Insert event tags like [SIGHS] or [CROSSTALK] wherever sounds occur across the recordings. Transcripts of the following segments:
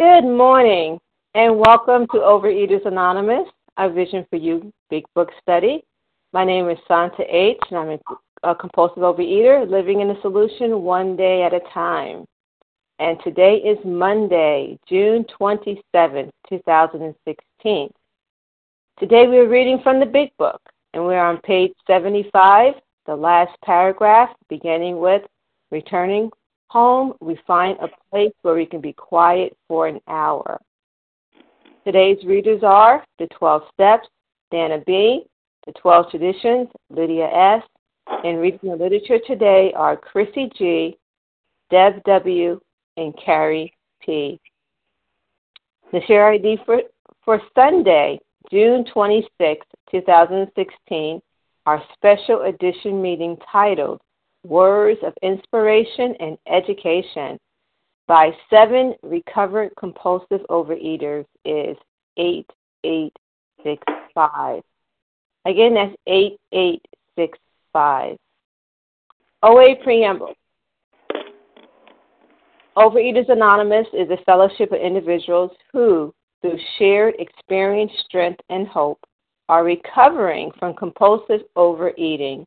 Good morning, and welcome to Overeaters Anonymous, a Vision for You Big Book Study. My name is Santa H., and I'm a compulsive overeater living in a solution one day at a time. And today is Monday, June 27, 2016. Today we are reading from the Big Book, and we're on page 75, the last paragraph, beginning with Returning home, we find a place where we can be quiet for an hour. Today's readers are The 12 Steps, Dana B., The 12 Traditions, Lydia S., and reading the literature today are Chrissy G., Deb W., and Carrie P. The share ID for, for Sunday, June 26, 2016, our special edition meeting titled Words of Inspiration and Education by seven recovered compulsive overeaters is 8865. Again, that's 8865. OA Preamble. Overeaters Anonymous is a fellowship of individuals who, through shared experience, strength, and hope, are recovering from compulsive overeating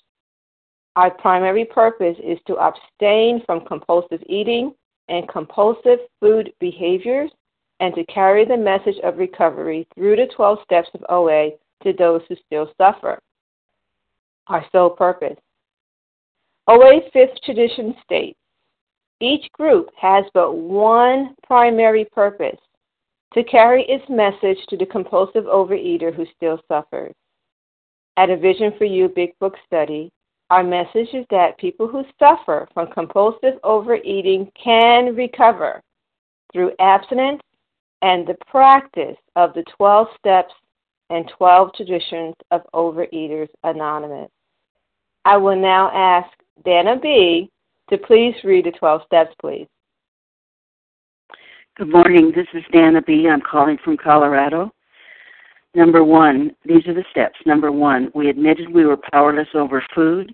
Our primary purpose is to abstain from compulsive eating and compulsive food behaviors and to carry the message of recovery through the 12 steps of OA to those who still suffer. Our sole purpose. OA's fifth tradition states each group has but one primary purpose to carry its message to the compulsive overeater who still suffers. At a Vision for You Big Book study, our message is that people who suffer from compulsive overeating can recover through abstinence and the practice of the 12 steps and 12 traditions of Overeaters Anonymous. I will now ask Dana B. to please read the 12 steps, please. Good morning. This is Dana B. I'm calling from Colorado. Number one, these are the steps. Number one, we admitted we were powerless over food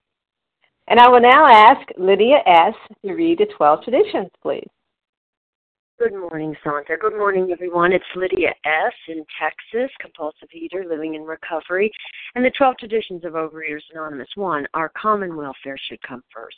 And I will now ask Lydia S. to read the 12 traditions, please. Good morning, Santa. Good morning, everyone. It's Lydia S. in Texas, compulsive eater living in recovery. And the 12 traditions of Overeaters Anonymous. One, our common welfare should come first.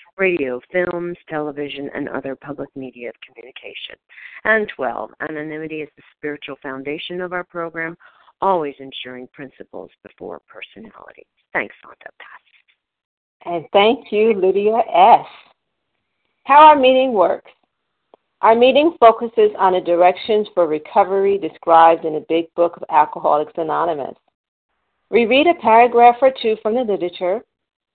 radio, films, television, and other public media of communication. And 12. Anonymity is the spiritual foundation of our program, always ensuring principles before personality. Thanks, Santa Pass. And thank you, Lydia S. How our meeting works. Our meeting focuses on the directions for recovery described in the Big Book of Alcoholics Anonymous. We read a paragraph or two from the literature,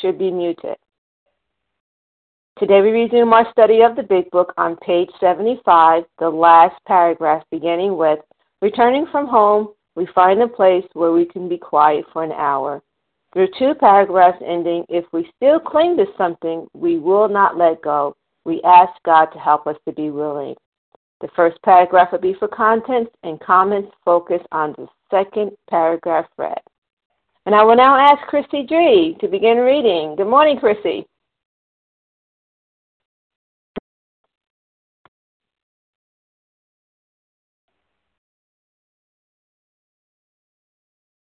should be muted. Today we resume our study of the Big Book on page 75, the last paragraph beginning with Returning from home, we find a place where we can be quiet for an hour. Through two paragraphs ending If we still cling to something, we will not let go. We ask God to help us to be willing. The first paragraph will be for contents, and comments focus on the second paragraph read. And I will now ask Christy Dree to begin reading. Good morning, Christy.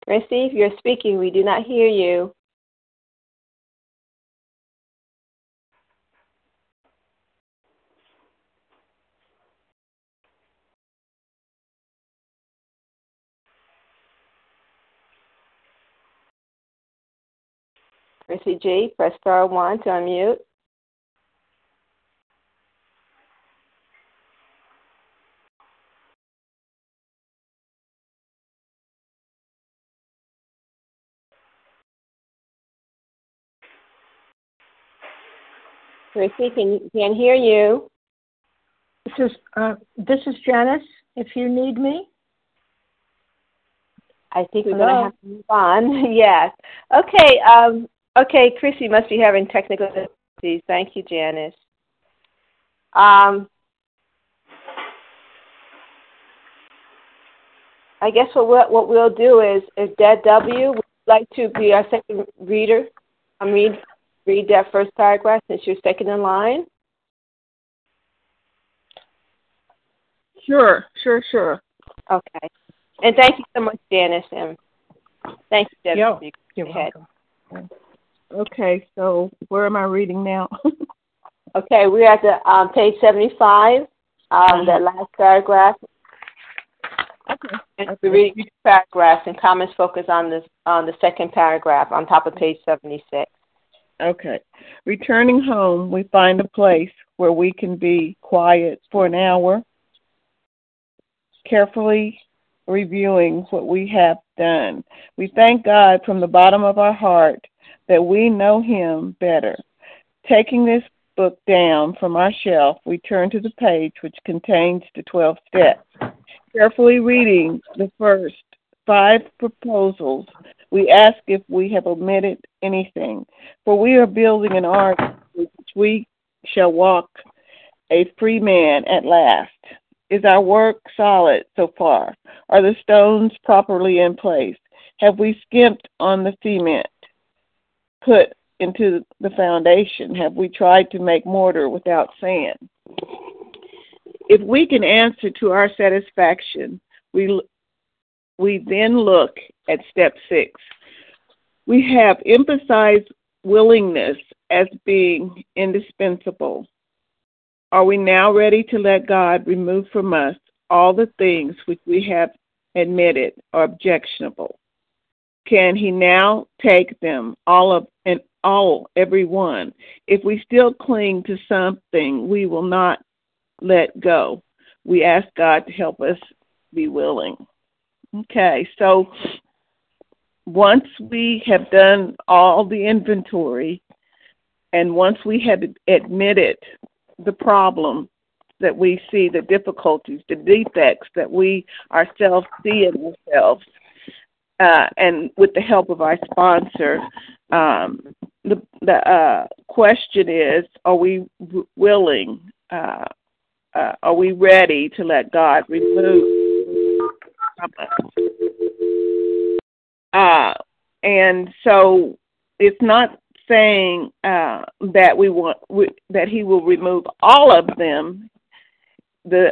Christy, if you're speaking, we do not hear you. Chrissy G, press star one to unmute. Chrissy, can can hear you. This is uh, this is Janice. If you need me. I think we're going to have to move on. [LAUGHS] yes. Okay. Um, Okay, Chrissy must be having technical difficulties. Thank you, Janice. Um, I guess what we'll, what we'll do is, if Deb W would like to be our second reader, um, read read that first paragraph since you're second in line. Sure, sure, sure. Okay. And thank you so much, Janice. And thank you, Deb. Yep. You're welcome. Okay, so where am I reading now? [LAUGHS] okay, we're at the um, page 75, um, that last paragraph. Okay. And we read each paragraph, and comments focus on this on the second paragraph on top of page 76. Okay. Returning home, we find a place where we can be quiet for an hour, carefully reviewing what we have done. We thank God from the bottom of our heart that we know Him better. Taking this book down from our shelf, we turn to the page which contains the 12 steps. carefully reading the first five proposals, we ask if we have omitted anything. For we are building an ark which we shall walk a free man at last. Is our work solid so far? Are the stones properly in place? Have we skimped on the cement put into the foundation? Have we tried to make mortar without sand? If we can answer to our satisfaction, we we then look at step six. We have emphasized willingness as being indispensable. Are we now ready to let God remove from us all the things which we have admitted are objectionable? Can He now take them all of and all, every one? If we still cling to something, we will not let go. We ask God to help us be willing. Okay, so once we have done all the inventory and once we have admitted the problem that we see, the difficulties, the defects that we ourselves see in ourselves, uh, and with the help of our sponsor, um, the, the uh, question is: Are we willing? Uh, uh, are we ready to let God remove uh, and so it's not saying uh, that we want we, that He will remove all of them. The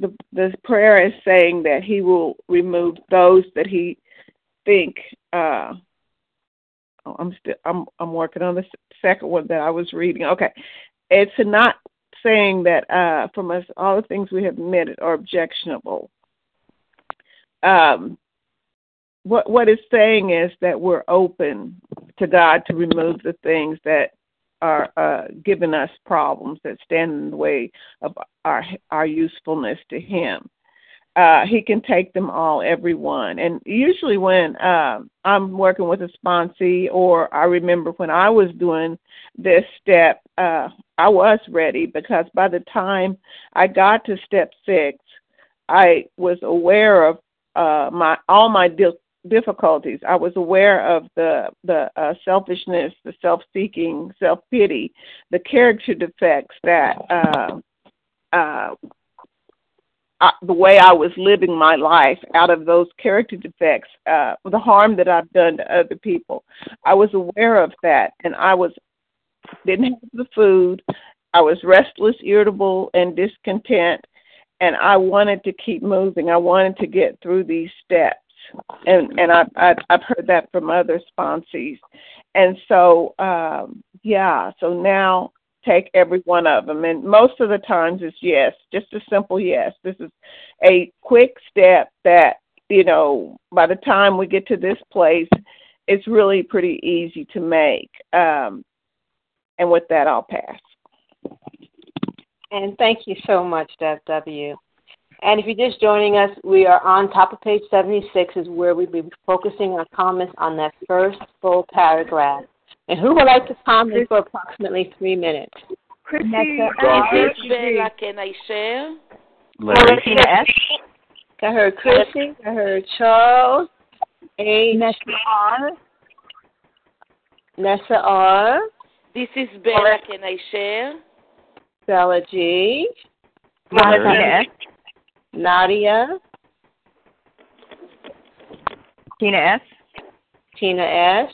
the the prayer is saying that He will remove those that He think. Uh, oh, I'm still I'm I'm working on the second one that I was reading. Okay, it's not saying that uh, from us all the things we have admitted are objectionable. Um, what what it's saying is that we're open to God to remove the things that are uh, giving us problems that stand in the way of our our usefulness to Him. Uh, he can take them all, every one. And usually, when uh, I'm working with a sponsee, or I remember when I was doing this step, uh, I was ready because by the time I got to step six, I was aware of uh, my all my difficulties. I was aware of the the uh, selfishness, the self-seeking, self-pity, the character defects that uh, uh, I, the way I was living my life out of those character defects, uh, the harm that I've done to other people. I was aware of that, and I was didn't have the food. I was restless, irritable, and discontent, and I wanted to keep moving. I wanted to get through these steps and and I've I've, I've heard that from other sponsees, and so um, yeah, so now take every one of them, and most of the times it's yes, just a simple yes. This is a quick step that you know by the time we get to this place, it's really pretty easy to make. Um, and with that, I'll pass. And thank you so much, Deb W. And if you're just joining us, we are on top of page 76 is where we'll be focusing our comments on that first full paragraph. And who would like to comment for approximately three minutes? Chrissy, Bella, uh, can I share? Larry. S. I heard Chrissy. I heard Charles. A. Nessa R. Nessa R. This is Bella. Can I share? Bella G. Martha S. Nadia. Tina S. Tina S.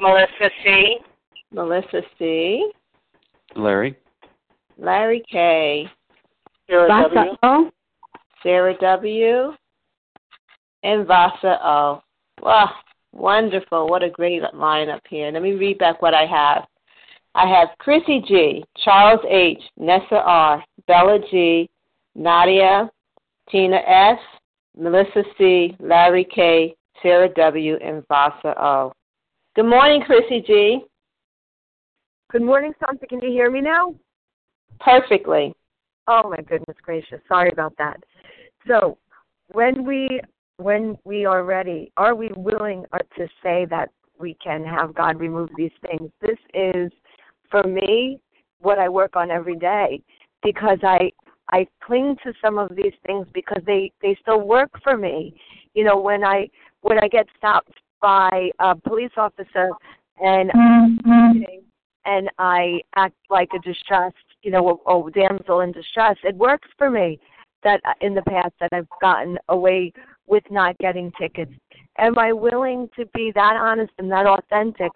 Melissa C. Melissa C. Larry. Larry K. Sarah Vasa W. O. Sarah W. And Vasa O. Wow, wonderful. What a great lineup here. Let me read back what I have. I have Chrissy G, Charles H, Nessa R, Bella G, Nadia, Tina S, Melissa C, Larry K, Sarah W, and Vasa O. Good morning, Chrissy G. Good morning, Santa. Can you hear me now? Perfectly. Oh my goodness gracious. Sorry about that. So, when we when we are ready, are we willing uh, to say that we can have God remove these things? This is for me what I work on every day because I I cling to some of these things because they they still work for me. You know, when I when I get stopped by a police officer and and I act like a distressed, you know, a damsel in distress, it works for me. That uh, in the past that I've gotten away with not getting tickets. Am I willing to be that honest and that authentic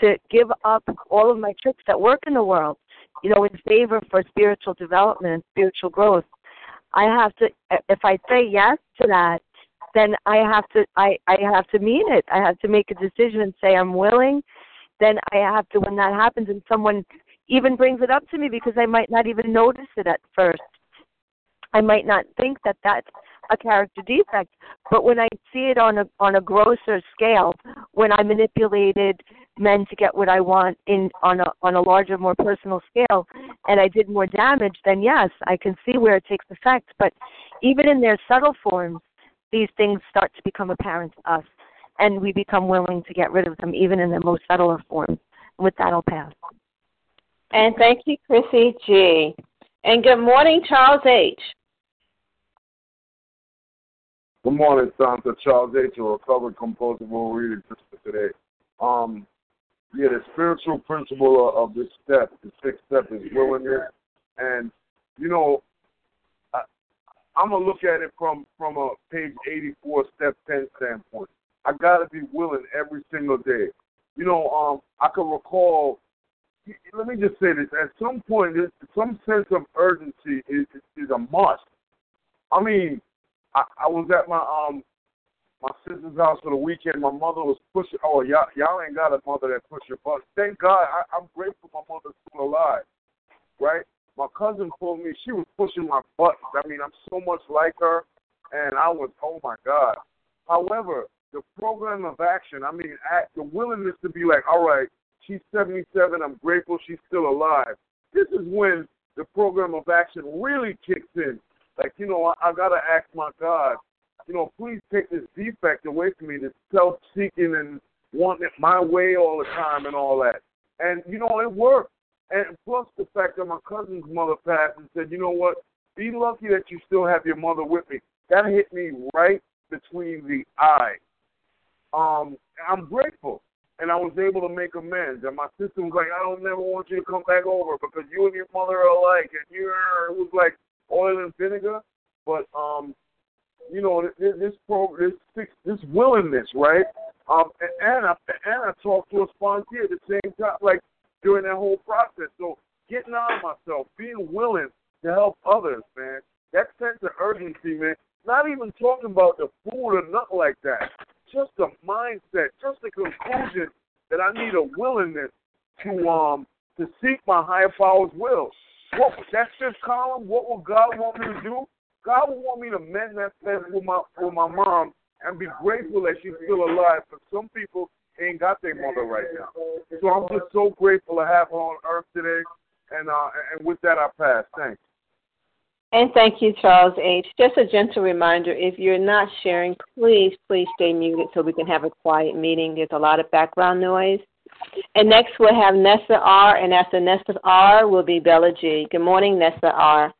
to give up all of my tricks that work in the world, you know, in favor for spiritual development and spiritual growth? I have to if I say yes to that, then I have to I I have to mean it. I have to make a decision and say I'm willing. Then I have to when that happens and someone even brings it up to me because I might not even notice it at first. I might not think that that's a character defect, but when I see it on a on a grosser scale, when I manipulated men to get what I want in on a on a larger, more personal scale, and I did more damage, then yes, I can see where it takes effect. But even in their subtle forms, these things start to become apparent to us, and we become willing to get rid of them, even in their most subtler forms. And with that, I'll pass. And thank you, Chrissy G. And good morning, Charles H. Good morning, Santa. Charles H. A recovered compulsive overeater just for today. Um, yeah, the spiritual principle of, of this step, the sixth step, is willingness. And you know, I, I'm gonna look at it from from a page 84, step 10 standpoint. I gotta be willing every single day. You know, um, I can recall. Let me just say this: at some point, some sense of urgency is is a must. I mean, I, I was at my um my sister's house for the weekend. My mother was pushing. Oh, y'all y'all ain't got a mother that push your. Thank God, I, I'm grateful my mother's still alive. Right? My cousin told me she was pushing my buttons. I mean, I'm so much like her, and I was oh my God. However, the program of action. I mean, act, the willingness to be like, all right, she's 77. I'm grateful she's still alive. This is when the program of action really kicks in. Like, you know, I, I got to ask my God, you know, please take this defect away from me, this self seeking and wanting it my way all the time and all that. And, you know, it worked. And plus the fact that my cousin's mother passed and said, you know what, be lucky that you still have your mother with me. That hit me right between the eyes. Um, I'm grateful. And I was able to make amends. And my sister was like, I don't never want you to come back over because you and your mother are alike. And you're, it was like, oil and vinegar, but um, you know this this program, this this willingness, right? Um, and, and I and I talked to a sponsor at the same time, like during that whole process. So getting out of myself, being willing to help others, man. That sense of urgency, man. Not even talking about the food or nothing like that. Just the mindset, just the conclusion that I need a willingness to um to seek my higher power's will. What that fifth column? What will God want me to do? God will want me to mend that fence with my with my mom and be grateful that she's still alive. But some people ain't got their mother right now. So I'm just so grateful to have her on earth today. And uh, and with that, I pass. Thanks. And thank you, Charles H. Just a gentle reminder if you're not sharing, please, please stay muted so we can have a quiet meeting. There's a lot of background noise. And next we'll have Nessa R. And after Nessa R. will be Bella G. Good morning, Nessa R.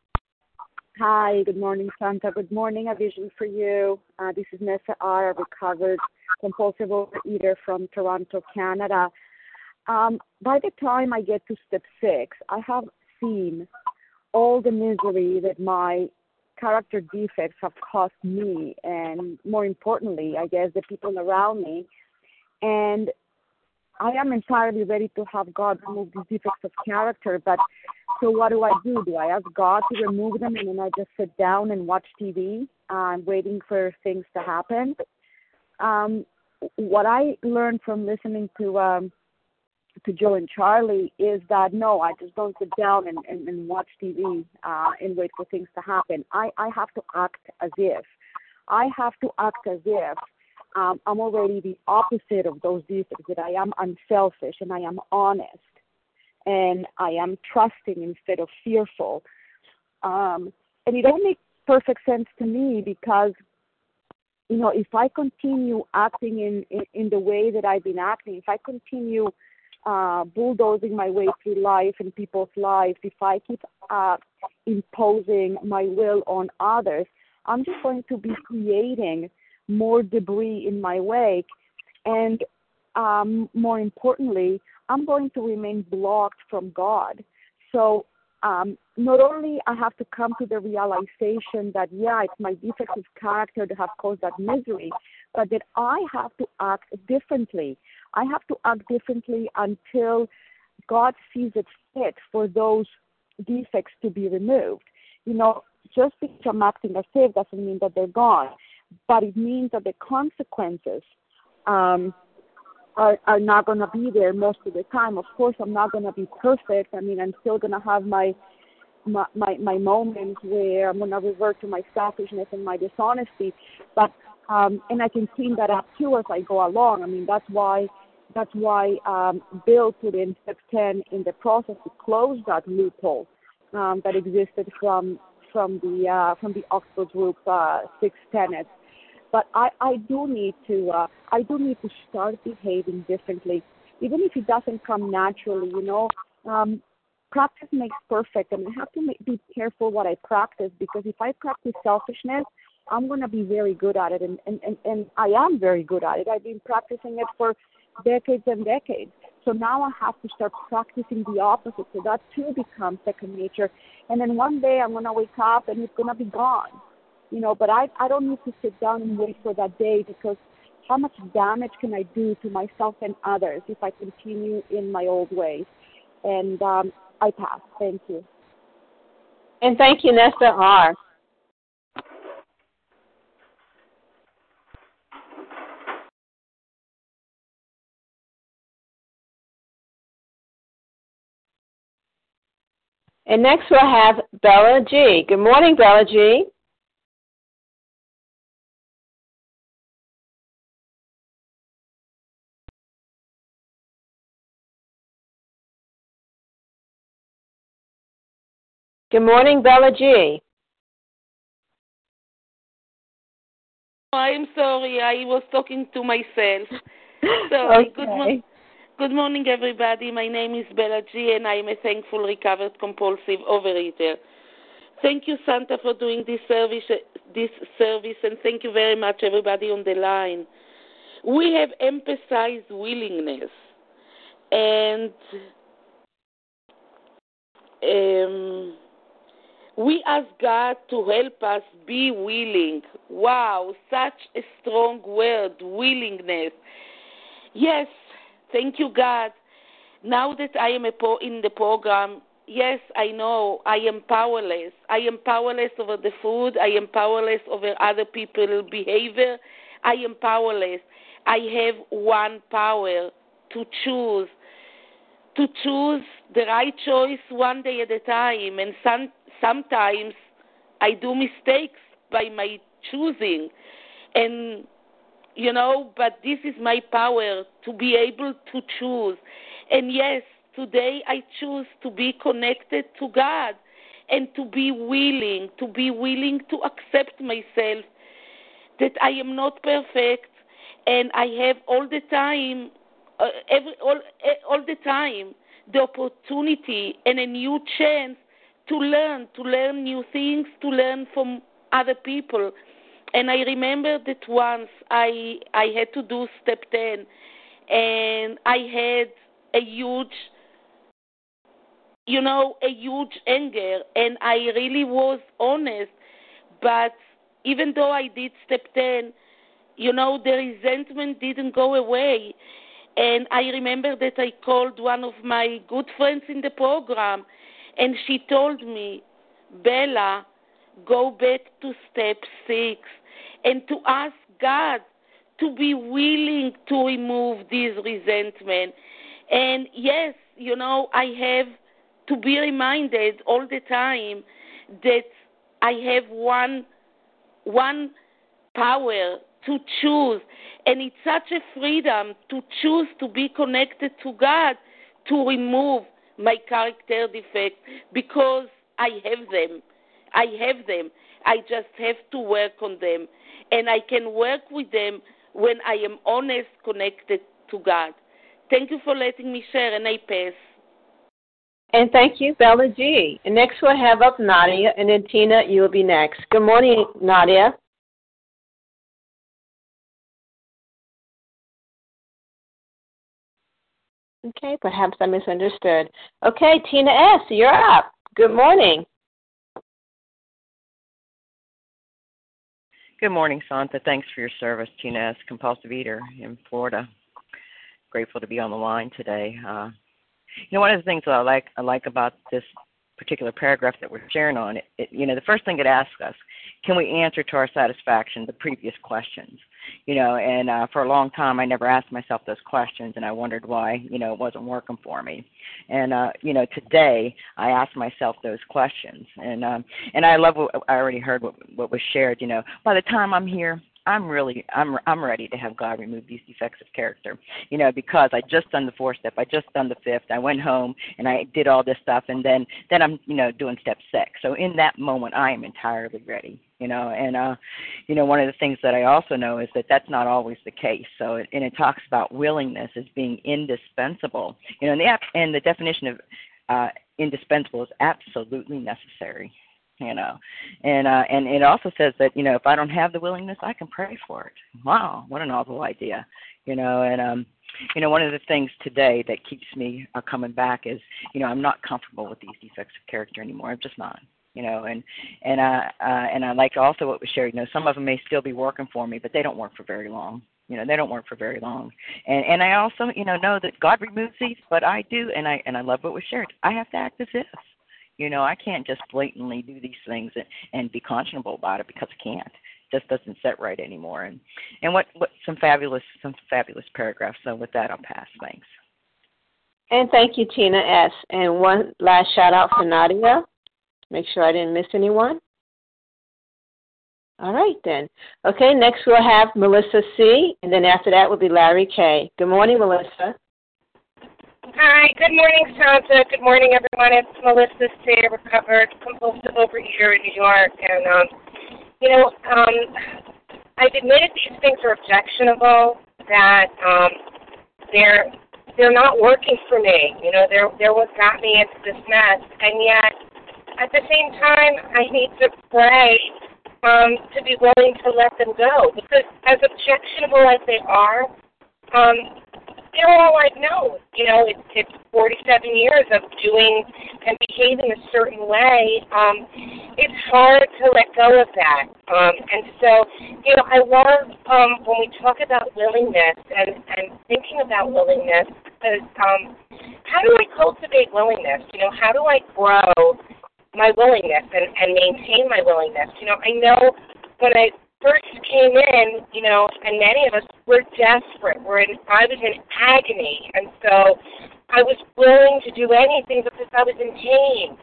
Hi, good morning, Santa. Good morning, A Vision for You. Uh, this is Nessa R., recovered compulsive overeater from Toronto, Canada. Um, by the time I get to step six, I have seen all the misery that my character defects have cost me, and more importantly, I guess the people around me. And I am entirely ready to have God remove these defects of character, but so what do I do? Do I ask God to remove them and then I just sit down and watch TV, uh, waiting for things to happen? Um, what I learned from listening to um, to Joe and Charlie is that no, I just don't sit down and, and, and watch TV uh, and wait for things to happen. I, I have to act as if. I have to act as if um, I'm already the opposite of those defects, that I am unselfish and I am honest and I am trusting instead of fearful. Um, and it all makes perfect sense to me because, you know, if I continue acting in, in, in the way that I've been acting, if I continue uh, bulldozing my way through life and people's lives, if I keep uh, imposing my will on others, I'm just going to be creating more debris in my wake. And um, more importantly, I'm going to remain blocked from God. So um, not only I have to come to the realization that yeah, it's my defective character that have caused that misery, but that I have to act differently. I have to act differently until God sees it fit for those defects to be removed. You know, just because I'm acting as if doesn't mean that they're gone, but it means that the consequences um, are, are not going to be there most of the time. Of course, I'm not going to be perfect. I mean, I'm still going to have my my, my my moments where I'm going to revert to my selfishness and my dishonesty, but um, and I can clean that up too as I go along. I mean, that's why that's why um, Bill put in step 10 in the process to close that loophole um, that existed from from the uh, from the Oxford Group uh, six tenets. But I, I do need to uh, I do need to start behaving differently, even if it doesn't come naturally. You know, um, practice makes perfect, and I have to make, be careful what I practice because if I practice selfishness, I'm going to be very good at it, and, and, and, and I am very good at it. I've been practicing it for decades and decades. So now I have to start practicing the opposite. So that too becomes second nature. And then one day I'm gonna wake up and it's gonna be gone. You know, but I I don't need to sit down and wait for that day because how much damage can I do to myself and others if I continue in my old ways? And um, I pass. Thank you. And thank you, Nessa R. And next we'll have Bella G. Good morning, Bella G. Good morning, Bella G. I'm sorry, I was talking to myself. [LAUGHS] Sorry. okay. Good, mo- good morning, everybody. My name is Bella G, and I am a thankful recovered compulsive overeater. Thank you, Santa, for doing this service, this service, and thank you very much, everybody on the line. We have emphasized willingness, and um, we ask God to help us be willing. Wow, such a strong word, willingness. Yes, thank you, God. Now that I am po- in the program, yes, I know I am powerless. I am powerless over the food. I am powerless over other people's behavior. I am powerless. I have one power to choose to choose the right choice one day at a time and some, sometimes i do mistakes by my choosing. And you know but this is my power to be able to choose. And yes today i choose to be connected to god and to be willing to be willing to accept myself that i am not perfect and i have all the time uh, every all all the time the opportunity and a new chance to learn to learn new things to learn from other people. And i remember that once i i had to do step 10 and i had a huge you know a huge anger and i really was honest. But even though i did step 10 you know the resentment didn't go away and I remember that I called one of my good friends in the program, and she told me, Bella, go back to step six and to ask God to be willing to remove this resentment. And yes, you know, I have to be reminded all the time that I have one one power to choose and it's such a freedom to choose to be connected to God to remove my character defects because I have them. I have them. I just have to work on them. And I can work with them when I am honest, connected to God. Thank you for letting me share, and I pass. And thank you, Bella G. And next we'll have up Nadia, and then Tina, you will be next. Good morning, Nadia. Okay, perhaps I misunderstood. Okay, Tina S., you're up. Good morning. Good morning, Santa. Thanks for your service, Tina S., compulsive eater in Florida. Grateful to be on the line today. Uh, you know, one of the things that I like I like about this particular paragraph that we're sharing on it, it you know, the first thing it asks us, can we answer to our satisfaction the previous questions? You know, and uh, for a long time I never asked myself those questions, and I wondered why you know it wasn't working for me. And uh, you know, today I ask myself those questions, and um, and I love what I already heard what what was shared. You know, by the time I'm here, I'm really I'm I'm ready to have God remove these defects of character. You know, because I just done the fourth step, I just done the fifth, I went home and I did all this stuff and then then I'm, you know, doing step six. So in that moment I am entirely ready. You know, and uh you know, one of the things that I also know is that that's not always the case. So and it talks about willingness as being indispensable. You know, and the and the definition of uh indispensable is absolutely necessary you know. And uh and it also says that you know if i don't have the willingness i can pray for it. Wow what a novel idea you know. And um you know one of the things today that keeps me uh, coming back is you know i'm not comfortable with these defects of character anymore. I'm just not you know. And and uh, uh and i like also what was shared you know some of them may still be working for me but they don't work for very long you know they don't work for very long. And and i also you know know that god removes these but i do and i and i love what was shared. I have to act as if you know, I can't just blatantly do these things and, and be conscionable about it because I can't. It just doesn't set right anymore. And and what what some fabulous some fabulous paragraphs. So with that, I'll pass. Thanks. And thank you, Tina S. And one last shout out for Nadia. Make sure I didn't miss anyone. All right then. Okay, next we'll have Melissa C. And then after that will be Larry K. Good morning, Melissa. Hi, good morning, Santa. Good morning, everyone. It's Melissa C., recovered compulsive overeater in New York. And, um, you know, um, I've admitted these things are objectionable, that um, they're they're not working for me. You know, they're, they're what got me into this mess. And yet, at the same time, I need to pray um, to be willing to let them go. Because as objectionable as they are, um, they're all I've known. You know, it's it's 47 years of doing and behaving a certain way. Um, it's hard to let go of that. Um, and so, you know, I love um, when we talk about willingness and and thinking about willingness because um, how do I cultivate willingness? You know, how do I grow my willingness and and maintain my willingness? You know, I know when I first came in, you know, and many of us were desperate. We're in, I was in agony, and so I was willing to do anything because I was in pain,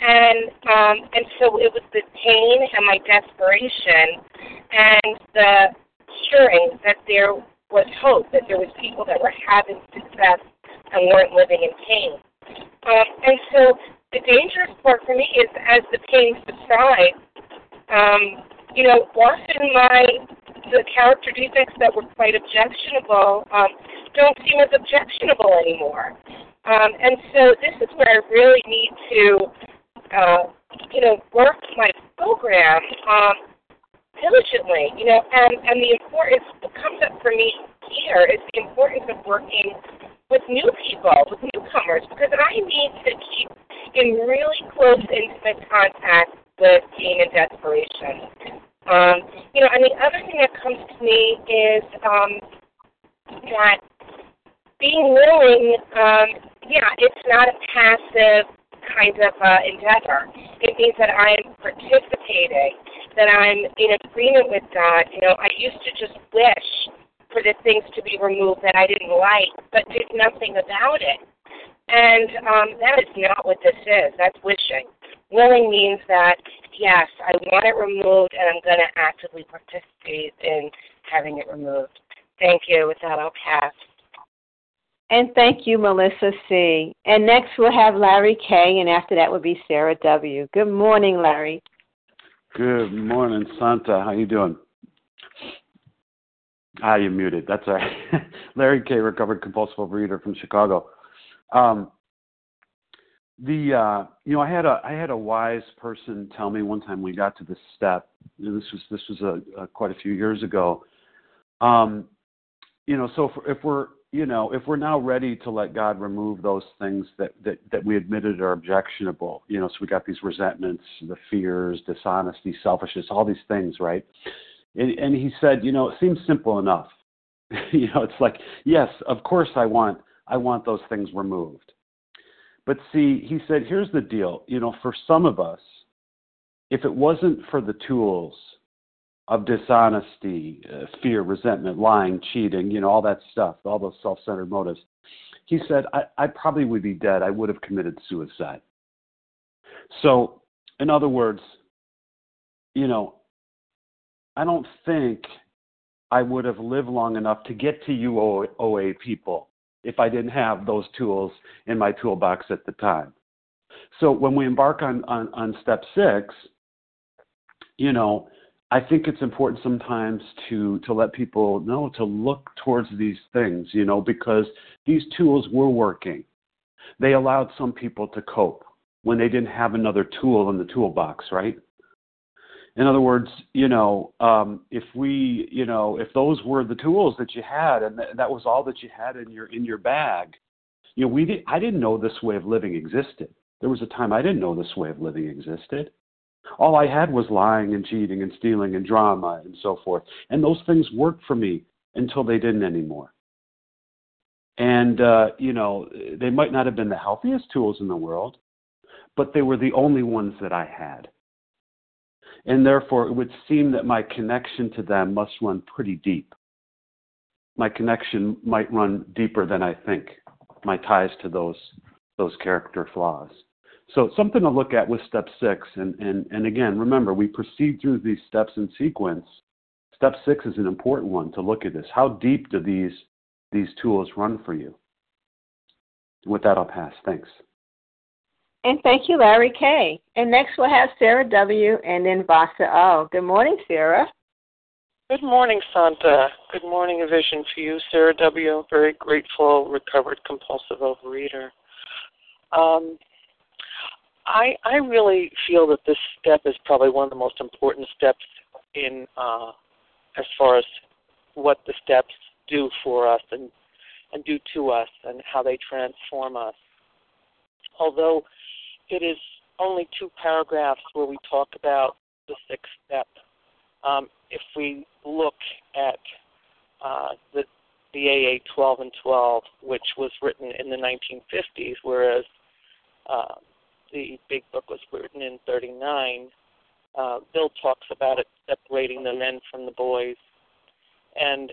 and um, and so it was the pain and my desperation, and the hearing that there was hope, that there was people that were having success and weren't living in pain. Um, and so the dangerous part for me is as the pain subsides, um, you know, often my the character defects that were quite objectionable um, don't seem as objectionable anymore. Um, and so this is where I really need to, uh, you know, work my program um, diligently. You know, and and the importance what comes up for me here is the importance of working with new people, with newcomers, because I need to keep in really close, intimate contact with pain and desperation. Um, you know, and the other thing that comes to me is um, that being willing, um, yeah, it's not a passive kind of uh, endeavor. It means that I'm participating, that I'm in agreement with God. You know, I used to just wish for the things to be removed that I didn't like, but did nothing about it. And um, that is not what this is. That's wishing. Willing means that, yes, I want it removed and I'm going to actively participate in having it removed. Thank you. With that, I'll pass. And thank you, Melissa C. And next we'll have Larry K. And after that will be Sarah W. Good morning, Larry. Good morning, Santa. How you doing? Ah, you muted. That's all right. [LAUGHS] Larry K. Recovered compulsive overeater from Chicago. Um, the uh you know i had a i had a wise person tell me one time we got to this step and this was this was a, a quite a few years ago. Um you know so if, if we're you know if we're now ready to let god remove those things that that that we admitted are objectionable you know so we got these resentments the fears dishonesty selfishness all these things right? And, and he said you know it seems simple enough. [LAUGHS] You know it's like yes of course i want i want those things removed but see, he said, here's the deal. You know, for some of us, if it wasn't for the tools of dishonesty, uh, fear, resentment, lying, cheating, you know, all that stuff, all those self centered motives, he said, I, I probably would be dead. I would have committed suicide. So, in other words, you know, I don't think I would have lived long enough to get to you OA people if I didn't have those tools in my toolbox at the time. So when we embark on, on, on step six, you know, I think it's important sometimes to to let people know to look towards these things, you know, because these tools were working. They allowed some people to cope when they didn't have another tool in the toolbox, right? In other words, you know, um, if we, you know, if those were the tools that you had, and th- that was all that you had in your in your bag, you know, we. I didn't know this way of living existed. There was a time I didn't know this way of living existed. All I had was lying and cheating and stealing and drama and so forth, and those things worked for me until they didn't anymore. And uh, you know, they might not have been the healthiest tools in the world, but they were the only ones that I had and therefore it would seem that my connection to them must run pretty deep. My connection might run deeper than I think, my ties to those those character flaws. So something to look at with step six, and, and, and again, remember, we proceed through these steps in sequence. Step six is an important one to look at this. How deep do these these tools run for you? With that, I'll pass. Thanks. And thank you, Larry K. And next we'll have Sarah W. and then Nessa R. Good morning, Sarah. Good morning, Santa. Good morning, a vision for you, Sarah W. Very grateful, recovered compulsive overeater. Um, I I really feel that this step is probably one of the most important steps in uh, as far as what the steps do for us and and do to us and how they transform us. Although it is only two paragraphs where we talk about the sixth step. Um, if we look at uh, the the AA 12 and 12, which was written in the 1950s, whereas uh, the Big Book was written in 39. Uh, Bill talks about it separating the men from the boys. And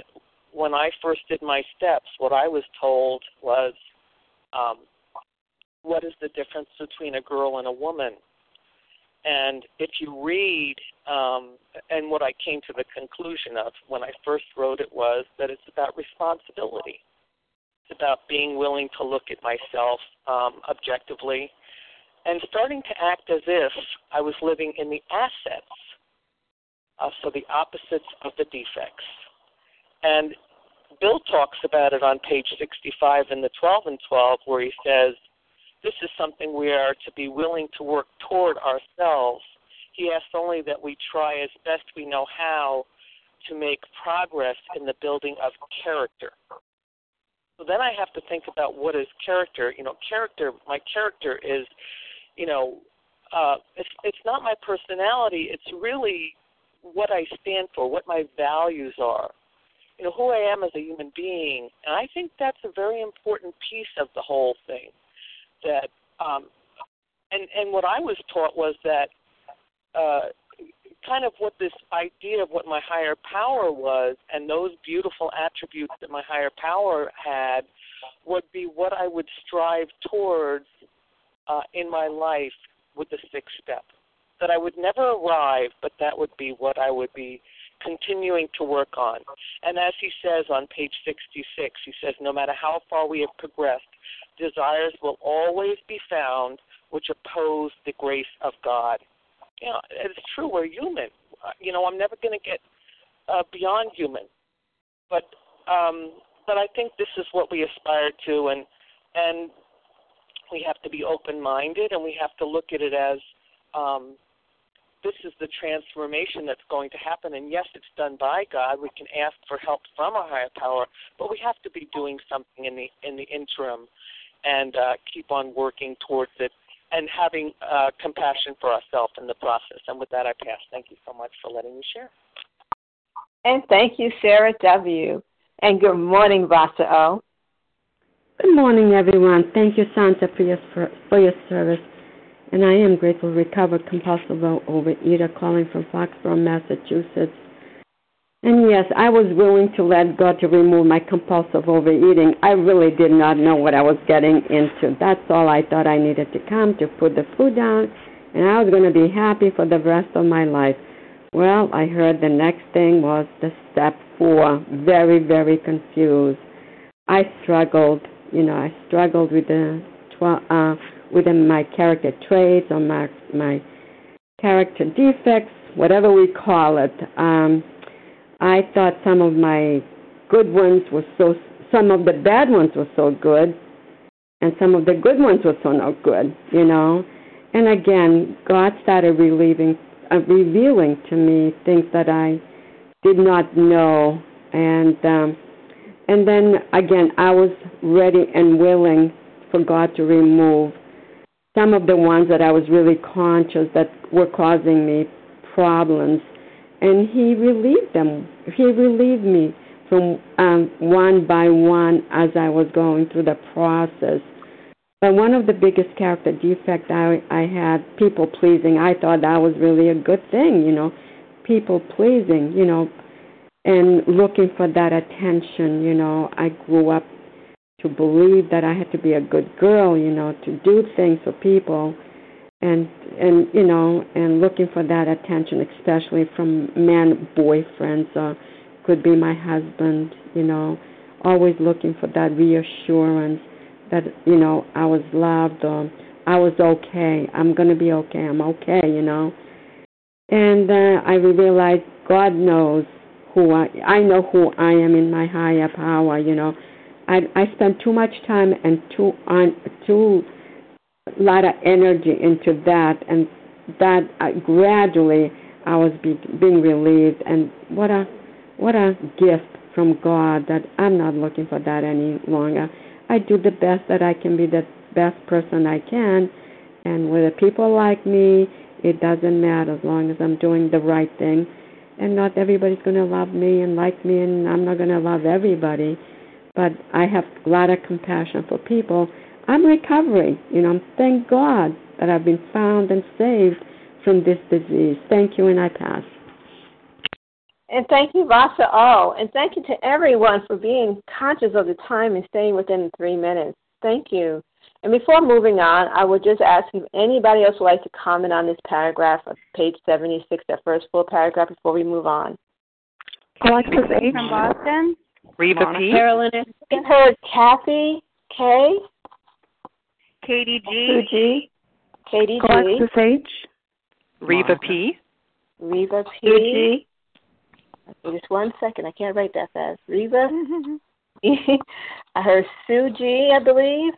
when I first did my steps, what I was told was um, what is the difference between a girl and a woman? And if you read, um, and what I came to the conclusion of when I first wrote it was that it's about responsibility. It's about being willing to look at myself um, objectively and starting to act as if I was living in the assets, uh, so the opposites of the defects. And Bill talks about it on page 65 in the 12 and 12, where he says, this is something we are to be willing to work toward ourselves. He asks only that we try as best we know how to make progress in the building of character. So then I have to think about what is character. You know, character. My character is, you know, uh, it's it's not my personality. It's really what I stand for, what my values are. You know, who I am as a human being, and I think that's a very important piece of the whole thing that um, and and what I was taught was that uh, kind of what this idea of what my higher power was and those beautiful attributes that my higher power had would be what I would strive towards uh, in my life with the sixth step. That I would never arrive, but that would be what I would be continuing to work on. And as he says on page 66, he says, no matter how far we have progressed, desires will always be found which oppose the grace of God. You know, it's true, we're human. You know, I'm never going to get uh, beyond human. But um, but I think this is what we aspire to, and and we have to be open minded and we have to look at it as um, this is the transformation that's going to happen. And yes, it's done by God. We can ask for help from a higher power, but we have to be doing something in the in the interim and uh, keep on working towards it and having uh, compassion for ourselves in the process. And with that, I pass. Thank you so much for letting me share. And thank you, Sarah W. And good morning, Nessa R. Good morning, everyone. Thank you, Santa, for your for your service. And I am grateful, recovered compulsive overeater, calling from Foxborough, Massachusetts. And yes, I was willing to let God to remove my compulsive overeating. I really did not know what I was getting into. That's all I thought I needed to come to put the food down, and I was going to be happy for the rest of my life. Well, I heard the next thing was the step four. Very, very confused. I struggled. You know, I struggled with the twelve, uh, with my character traits or my my character defects, whatever we call it. Um, I thought some of my good ones were so, some of the bad ones were so good, and some of the good ones were so not good, you know. And again, God started relieving, uh, revealing to me things that I did not know, and um, and then again, I was ready and willing for God to remove some of the ones that I was really conscious that were causing me problems and he relieved them. He relieved me from um, one by one as I was going through the process. But one of the biggest character defects I, I had, people pleasing. I thought that was really a good thing, you know, people pleasing, you know, and looking for that attention. You know, I grew up to believe that I had to be a good girl, you know, to do things for people and and you know and looking for that attention especially from men boyfriends or could be my husband you know always looking for that reassurance that you know I was loved or I was okay I'm going to be okay I'm okay you know. And uh, I realized God knows who I I know who I am in my higher power you know I I spent too much time and too on too lot of energy into that, and that uh, gradually I was be, being relieved. And what a what a gift from God that I'm not looking for that any longer. I do the best that I can be the best person I can, and whether people like me, it doesn't matter as long as I'm doing the right thing. And not everybody's going to love me and like me, and I'm not going to love everybody. But I have a lot of compassion for people I'm recovering. You know, thank God that I've been found and saved from this disease. Thank you, and I pass. And thank you, Nessa R. And thank you to everyone for being conscious of the time and staying within three minutes. Thank you. And before moving on, I would just ask if anybody else would like to comment on this paragraph of page 76, that first full paragraph, before we move on. Alexis A. from Boston. Reva P. Carolyn. I heard Kathy K. Katie G. Sue G. Katie G. Alexis H. Reva P. Reva P. Just one second. I can't write that fast. Reva. [LAUGHS] [LAUGHS] I heard Sue G. I believe.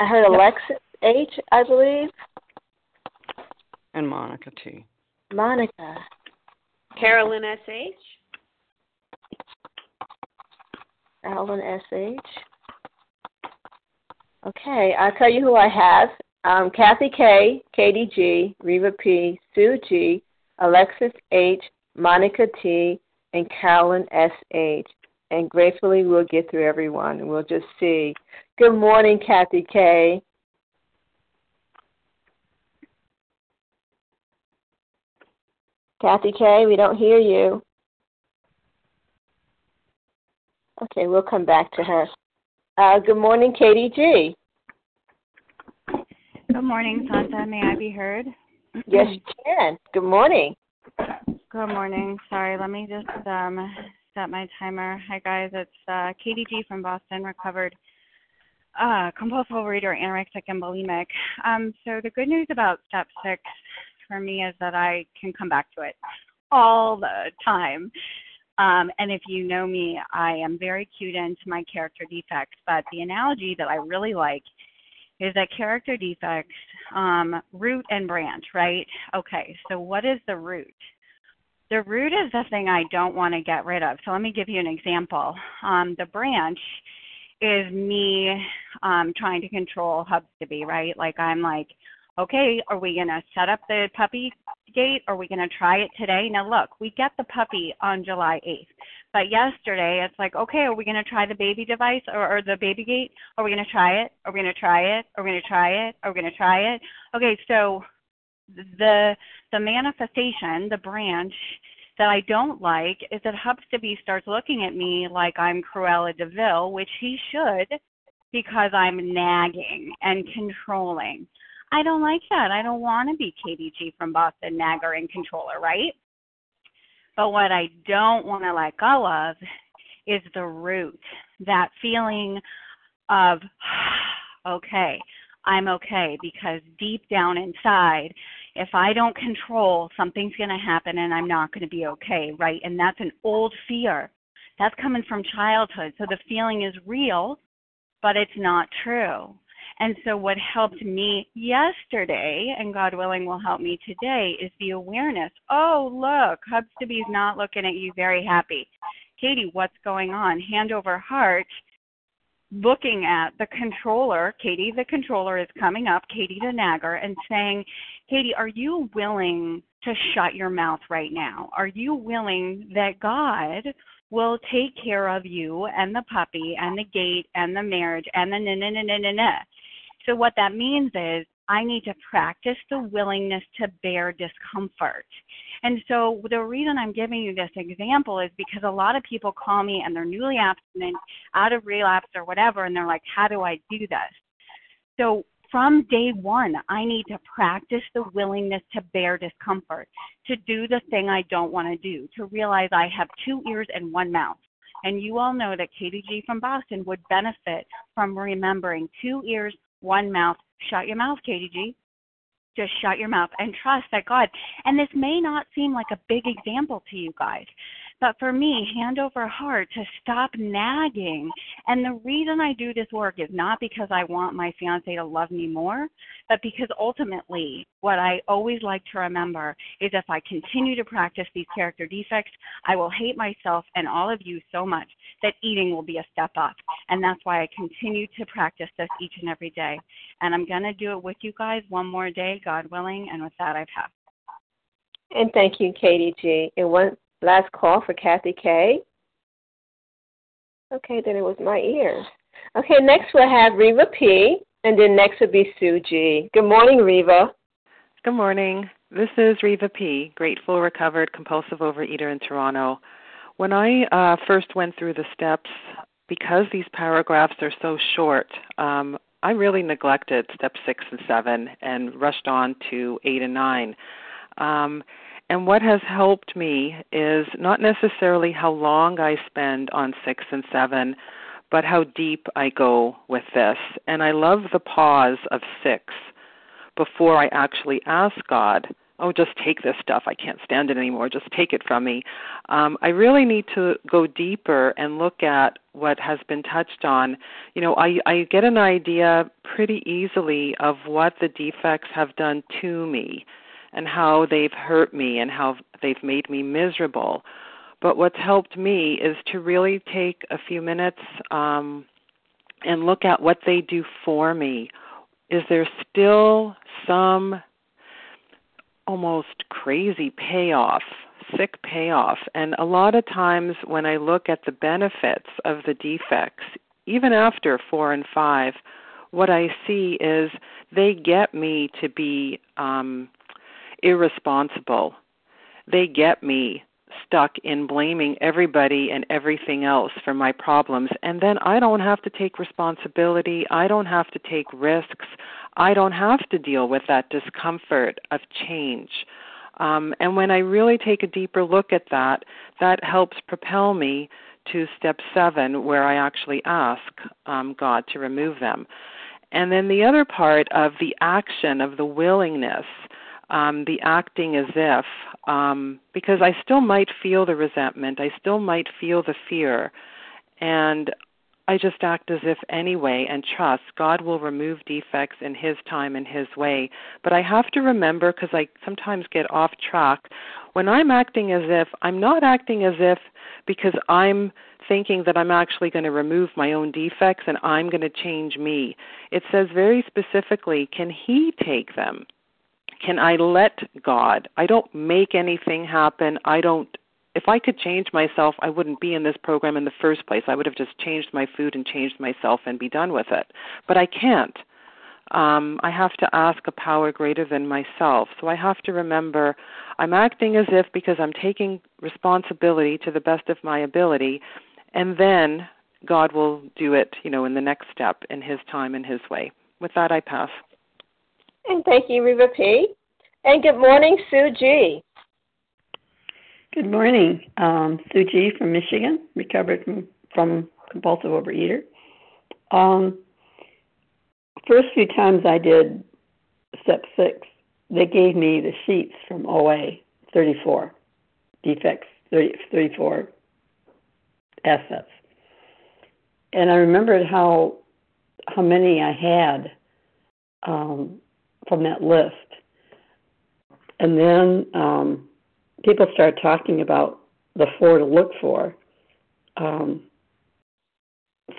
I heard Alexis H. I believe. And Monica T. Monica. Carolyn S. H. Carolyn S. H. Okay, I'll tell you who I have. Um, Kathy K, Katie G, Reva P, Sue G, Alexis H, Monica T, and Carolyn S. H. And gratefully, we'll get through everyone and we'll just see. Good morning, Kathy K. Kathy K, we don't hear you. Okay, we'll come back to her. Uh, good morning, Katie G. Good morning, Santa. May I be heard? Yes, you can. Good morning. Good morning. Sorry, let me just um, set my timer. Hi, guys. It's uh, Katie G from Boston, recovered uh, compulsive overeater, anorexic, and bulimic. Um, so the good news about step six for me is that I can come back to it all the time. Um, and if you know me, I am very cued into my character defects. But the analogy that I really like is that character defects, um, root and branch, right? Okay, so what is the root? The root is the thing I don't want to get rid of. So let me give you an example. Um, the branch is me um, trying to control Hubs to be, right? Like I'm like, okay, are we going to set up the puppy gate? Are we going to try it today? Now, look, we get the puppy on July 8th. But yesterday, it's like, okay, are we going to try the baby device or, or the baby gate? Are we going to try it? Are we going to try it? Are we going to try it? Are we going to try it? Okay, so the the manifestation, the branch that I don't like is that Hubs to be starts looking at me like I'm Cruella de Vil, which he should because I'm nagging and controlling. I don't like that. I don't want to be KDG from Boston, nagger and controller, right? But what I don't want to let go of is the root, that feeling of, [SIGHS] okay, I'm okay, because deep down inside, if I don't control, something's going to happen and I'm not going to be okay, right? And that's an old fear. That's coming from childhood. So the feeling is real, but it's not true. And so, what helped me yesterday, and God willing will help me today, is the awareness. Oh, look, Hubs to be's not looking at you very happy. Katie, what's going on? Hand over heart, looking at the controller. Katie, the controller, is coming up, Katie the nagger, and saying, Katie, are you willing to shut your mouth right now? Are you willing that God will take care of you and the puppy and the gate and the marriage and the na na na na na na? So what that means is I need to practice the willingness to bear discomfort. And so the reason I'm giving you this example is because a lot of people call me and they're newly abstinent, out of relapse or whatever, and they're like, how do I do this? So from day one, I need to practice the willingness to bear discomfort, to do the thing I don't want to do, to realize I have two ears and one mouth. And you all know that KDG from Boston would benefit from remembering two ears, one mouth. Shut your mouth, KDG. Just shut your mouth and trust that God. And this may not seem like a big example to you guys, but for me, hand over heart to stop nagging. And the reason I do this work is not because I want my fiance to love me more, but because ultimately, what I always like to remember is if I continue to practice these character defects, I will hate myself and all of you so much that eating will be a step up. And that's why I continue to practice this each and every day. And I'm going to do it with you guys one more day, God willing. And with that, I've had. And thank you, Katie G. And one Last call for Kathy K. Okay, then it was my ears. Okay, next we'll have Reva P. And then next will be Sue G. Good morning, Reva. Good morning. This is Reva P., grateful, recovered, compulsive overeater in Toronto. When I uh, first went through the steps, because these paragraphs are so short, um, I really neglected step six and seven and rushed on to eight and nine. Um, and what has helped me is not necessarily how long I spend on six and seven, but how deep I go with this. And I love the pause of six before I actually ask God, oh, just take this stuff. I can't stand it anymore. Just take it from me. Um, I really need to go deeper and look at what has been touched on. You know, I, I get an idea pretty easily of what the defects have done to me and how they've hurt me and how they've made me miserable. But what's helped me is to really take a few minutes um, and look at what they do for me. Is there still some almost crazy payoff, sick payoff? And a lot of times when I look at the benefits of the defects, even after four and five, what I see is they get me to be um, irresponsible. They get me stuck in blaming everybody and everything else for my problems. And then I don't have to take responsibility. I don't have to take risks. I don't have to deal with that discomfort of change. Um, and when I really take a deeper look at that, that helps propel me to step seven, where I actually ask um, God to remove them. And then the other part of the action of the willingness um, the acting as if, um, because I still might feel the resentment, I still might feel the fear, and I just act as if anyway and trust God will remove defects in His time and His way. But I have to remember, because I sometimes get off track, when I'm acting as if, I'm not acting as if because I'm thinking that I'm actually going to remove my own defects and I'm going to change me. It says very specifically, can He take them? Can I let God? I don't make anything happen. I don't if I could change myself, I wouldn't be in this program in the first place. I would have just changed my food and changed myself and be done with it. But I can't. Um, I have to ask a power greater than myself. So I have to remember I'm acting as if because I'm taking responsibility to the best of my ability, and then God will do it, you know, in the next step in His time and His way. With that, I pass. And thank you, Reva P. And good morning, Sue G. Good morning. Um, Sue G from Michigan, recovered from, from compulsive overeater. Um, first few times I did step six, they gave me the sheets from OA 34, defects 30, 34 assets. And I remembered how how many I had um, that list. And then um, people start talking about the four to look for um,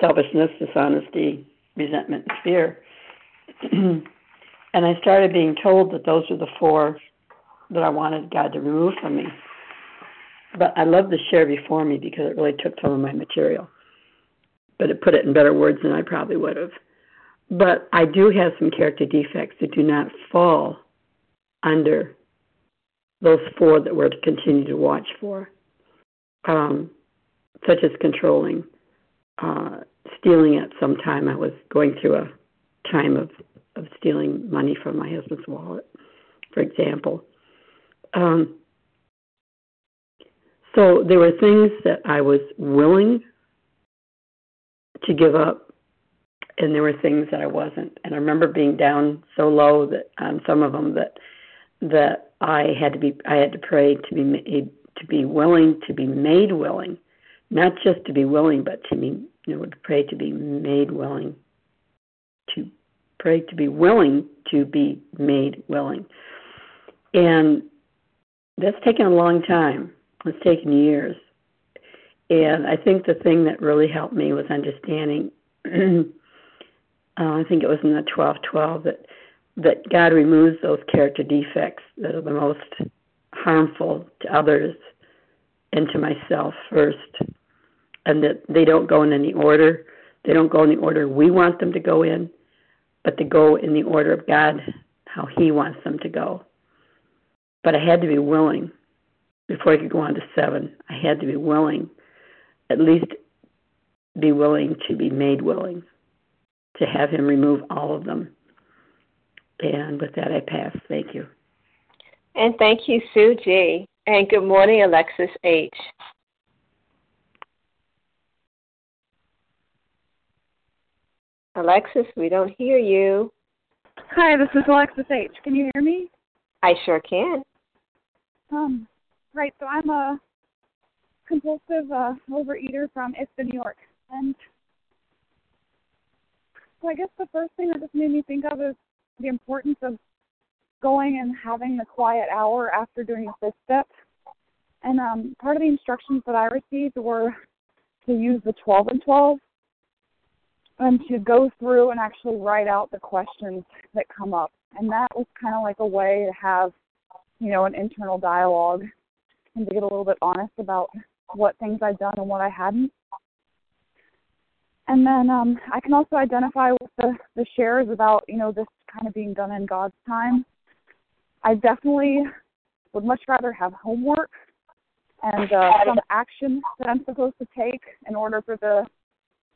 selfishness, dishonesty, resentment, and fear. [CLEARS THROAT] and I started being told that those are the four that I wanted God to remove from me. But I love the share before me because it really took some of my material. But it put it in better words than I probably would have. But I do have some character defects that do not fall under those four that we're to continue to watch for, um, such as controlling, uh, stealing at some time. I was going through a time of, of stealing money from my husband's wallet, for example. Um, so there were things that I was willing to give up, and there were things that I wasn't. And I remember being down so low that on some of them that that I had to be I had to pray to be made to be willing to be made willing, not just to be willing, but to be you know to pray to be made willing, to pray to be willing to be made willing, and that's taken a long time. It's taken years, and I think the thing that really helped me was understanding. [CLEARS THROAT] uh, I think it was in the twelve twelve that that God removes those character defects that are the most harmful to others and to myself first, and that they don't go in any order. They don't go in the order we want them to go in, but they go in the order of God, how He wants them to go. But I had to be willing before I could go on to seven. I had to be willing, at least be willing to be made willing, to have Him remove all of them and with that, I pass. Thank you. And thank you, Sue G. And good morning, Alexis H. Alexis, we don't hear you. Hi, this is Alexis H. Can you hear me? I sure can. Um, right. So I'm a compulsive uh, overeater from Ithaca, New York, and so I guess the first thing that just made me think of is the importance of going and having the quiet hour after doing the fifth step. And um, part of the instructions that I received were to use the 12 and 12 and to go through and actually write out the questions that come up. And that was kind of like a way to have, you know, an internal dialogue and to get a little bit honest about what things I'd done and what I hadn't. And then um, I can also identify with the, the shares about, you know, this kind of being done in God's time. I definitely would much rather have homework and uh, some action that I'm supposed to take in order for the,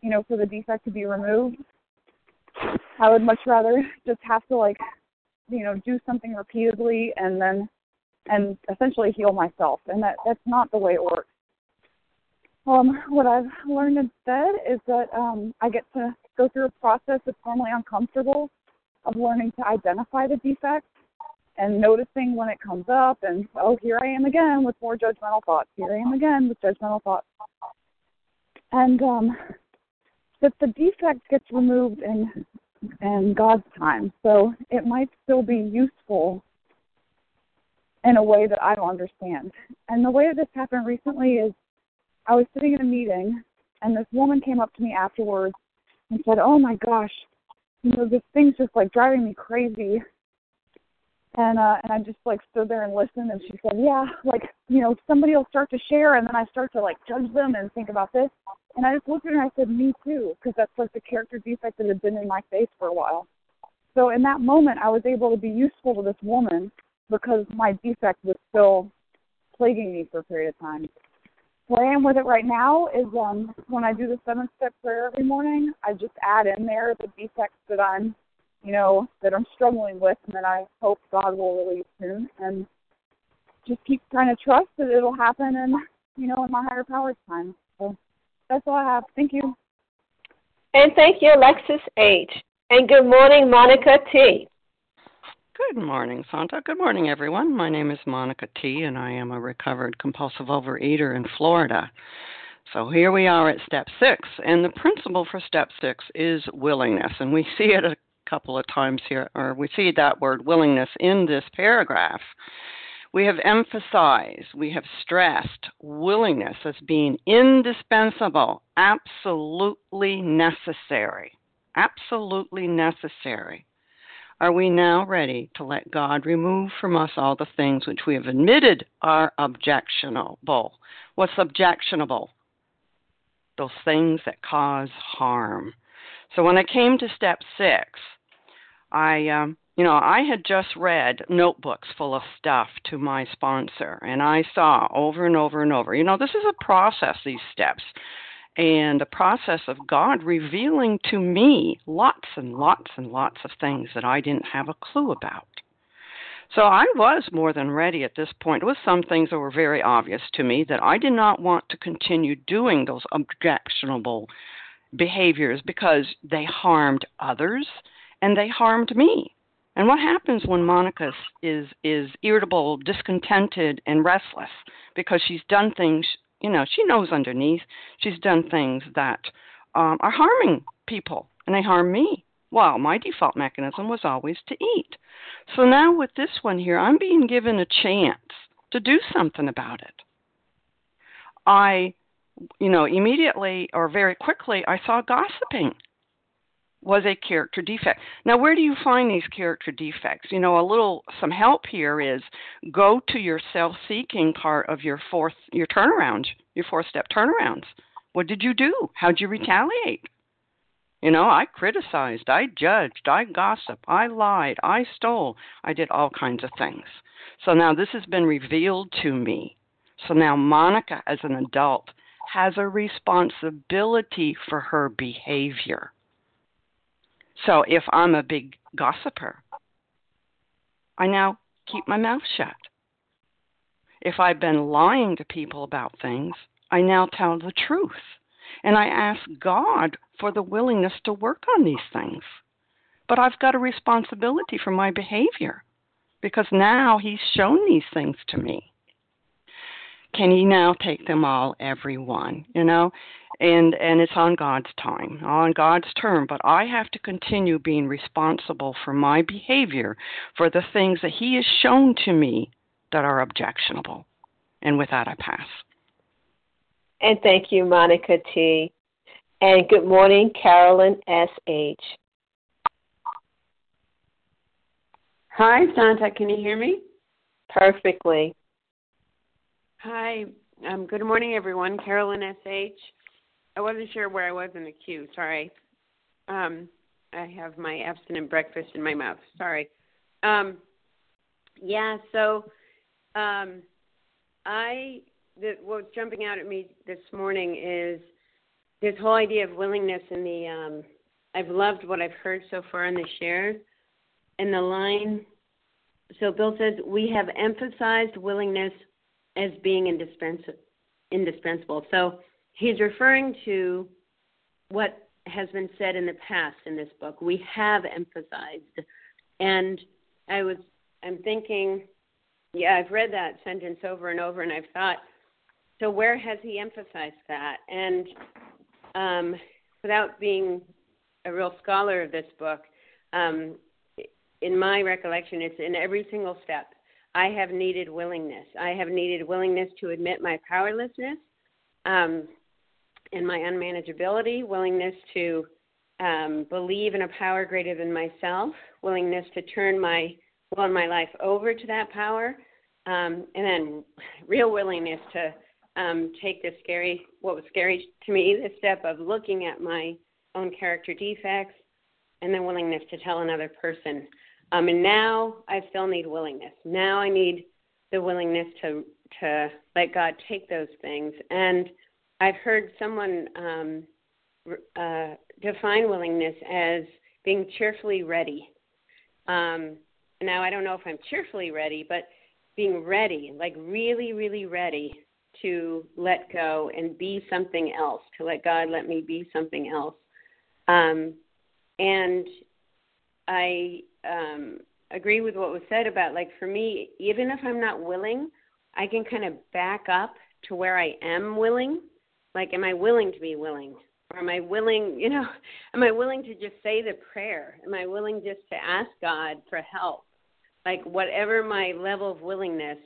you know, for the defect to be removed. I would much rather just have to like, you know, do something repeatedly and then, and essentially heal myself. And that that's not the way it works. Um, what I've learned instead is that um, I get to go through a process that's normally uncomfortable of learning to identify the defect and noticing when it comes up and oh here I am again with more judgmental thoughts. Here I am again with judgmental thoughts. And um that the defect gets removed in in God's time. So it might still be useful in a way that I don't understand. And the way that this happened recently is I was sitting in a meeting and this woman came up to me afterwards and said, "Oh my gosh, you know this thing's just like driving me crazy." And uh and I just like stood there and listened and she said, "Yeah, like, you know, somebody will start to share and then I start to like judge them and think about this." And I just looked at her and I said, "Me too," because that's like the character defect that had been in my face for a while. So in that moment, I was able to be useful to this woman because my defect was still plaguing me for a period of time where I am with it right now is um when I do the seven step prayer every morning, I just add in there the defects that I'm you know, that I'm struggling with and that I hope God will release soon and just keep trying to trust that it'll happen and you know, in my higher power's time. So that's all I have. Thank you. And thank you, Alexis H. And good morning, Monica T. Good morning, Santa. Good morning, everyone. My name is Monica T., and I am a recovered compulsive overeater in Florida. So here we are at step six, and the principle for step six is willingness, and we see it a couple of times here, or we see that word willingness in this paragraph. We have emphasized, we have stressed willingness as being indispensable, absolutely necessary. Absolutely necessary. Are we now ready to let God remove from us all the things which we have admitted are objectionable? What's objectionable? Those things that cause harm. So when I came to step six, I, um, you know, I had just read notebooks full of stuff to my sponsor, and I saw over and over and over. You know, this is a process. These steps and the process of God revealing to me lots and lots and lots of things that I didn't have a clue about. So I was more than ready at this point with some things that were very obvious to me that I did not want to continue doing those objectionable behaviors because they harmed others and they harmed me. And what happens when Monica is is irritable, discontented, and restless because she's done things you know, she knows underneath she's done things that um, are harming people, and they harm me. Well, my default mechanism was always to eat. So now with this one here, I'm being given a chance to do something about it. I, you know, immediately or very quickly, I saw gossiping was a character defect. Now, where do you find these character defects? You know, a little some help here is go to your self-seeking part of your fourth your turnaround, your four-step turnarounds. What did you do? How'd you retaliate? You know, I criticized, I judged, I gossiped, I lied, I stole, I did all kinds of things. So now this has been revealed to me. So now Monica, as an adult, has a responsibility for her behavior. So if I'm a big gossiper, I now keep my mouth shut. If I've been lying to people about things, I now tell the truth. And I ask God for the willingness to work on these things. But I've got a responsibility for my behavior because now He's shown these things to me. Can He now take them all, every one? You know, and and it's on God's time, on God's term. But I have to continue being responsible for my behavior, for the things that He has shown to me that are objectionable. And with that, I pass. And thank you, Monica T. And good morning, Carolyn S. H. Hi, Santa. Can you hear me? Perfectly. Hi. Um, good morning, everyone. Carolyn S.H. I wasn't sure where I was in the queue. Sorry. Um, I have my abstinent breakfast in my mouth. Sorry. Um, yeah. So, um, I the, what's jumping out at me this morning is this whole idea of willingness and the. Um, I've loved what I've heard so far in the share, and the line. So Bill says we have emphasized willingness as being indispensable. Indispensable. So he's referring to what has been said in the past in this book. We have emphasized, and I was I'm thinking, yeah, I've read that sentence over and over, and I've thought, so where has he emphasized that? And um, without being a real scholar of this book, um, in my recollection, it's in every single step. I have needed willingness. I have needed willingness to admit my powerlessness um, and my unmanageability, willingness to um, believe in a power greater than myself, willingness to turn my will and my life over to that power, um, and then [LAUGHS] real willingness to um, take this scary, what was scary to me, the step of looking at my own character defects, and then willingness to tell another person. Um, and now I still need willingness. Now I need the willingness to to let God take those things. And I've heard someone um, uh, define willingness as being cheerfully ready. Um, now I don't know if I'm cheerfully ready, but being ready, like really, really ready to let go and be something else, to let God let me be something else. Um, and I um, agree with what was said about, like, for me, even if I'm not willing, I can kind of back up to where I am willing. Like, am I willing to be willing? Or am I willing, [LAUGHS] you know, am I willing to just say the prayer? Am I willing just to ask God for help? Like, whatever my level of willingness,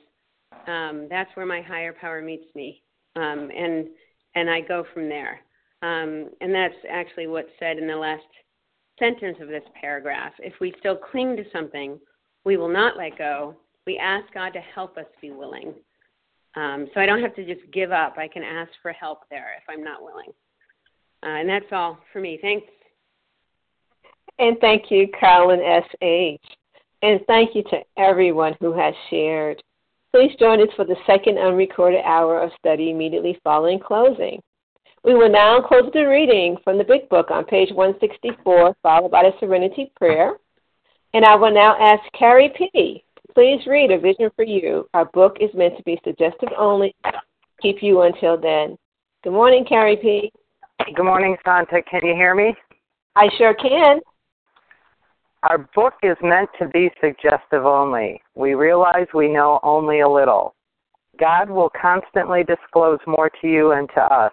um, that's where my higher power meets me, um, and and I go from there. Um, and that's actually what's said in the last sentence of this paragraph. If we still cling to something, we will not let go. We ask God to help us be willing. Um, so I don't have to just give up. I can ask for help there if I'm not willing. Uh, and that's all for me. Thanks. And thank you, Carolyn S.H. And thank you to everyone who has shared. Please join us for the second unrecorded hour of study immediately following closing. We will now close the reading from the Big Book on page 164, followed by the Serenity Prayer. And I will now ask Carrie P. Please read A Vision for You. Our book is meant to be suggestive only. Keep you until then. Good morning, Carrie P. Good morning, Santa. Can you hear me? I sure can. Our book is meant to be suggestive only. We realize we know only a little. God will constantly disclose more to you and to us.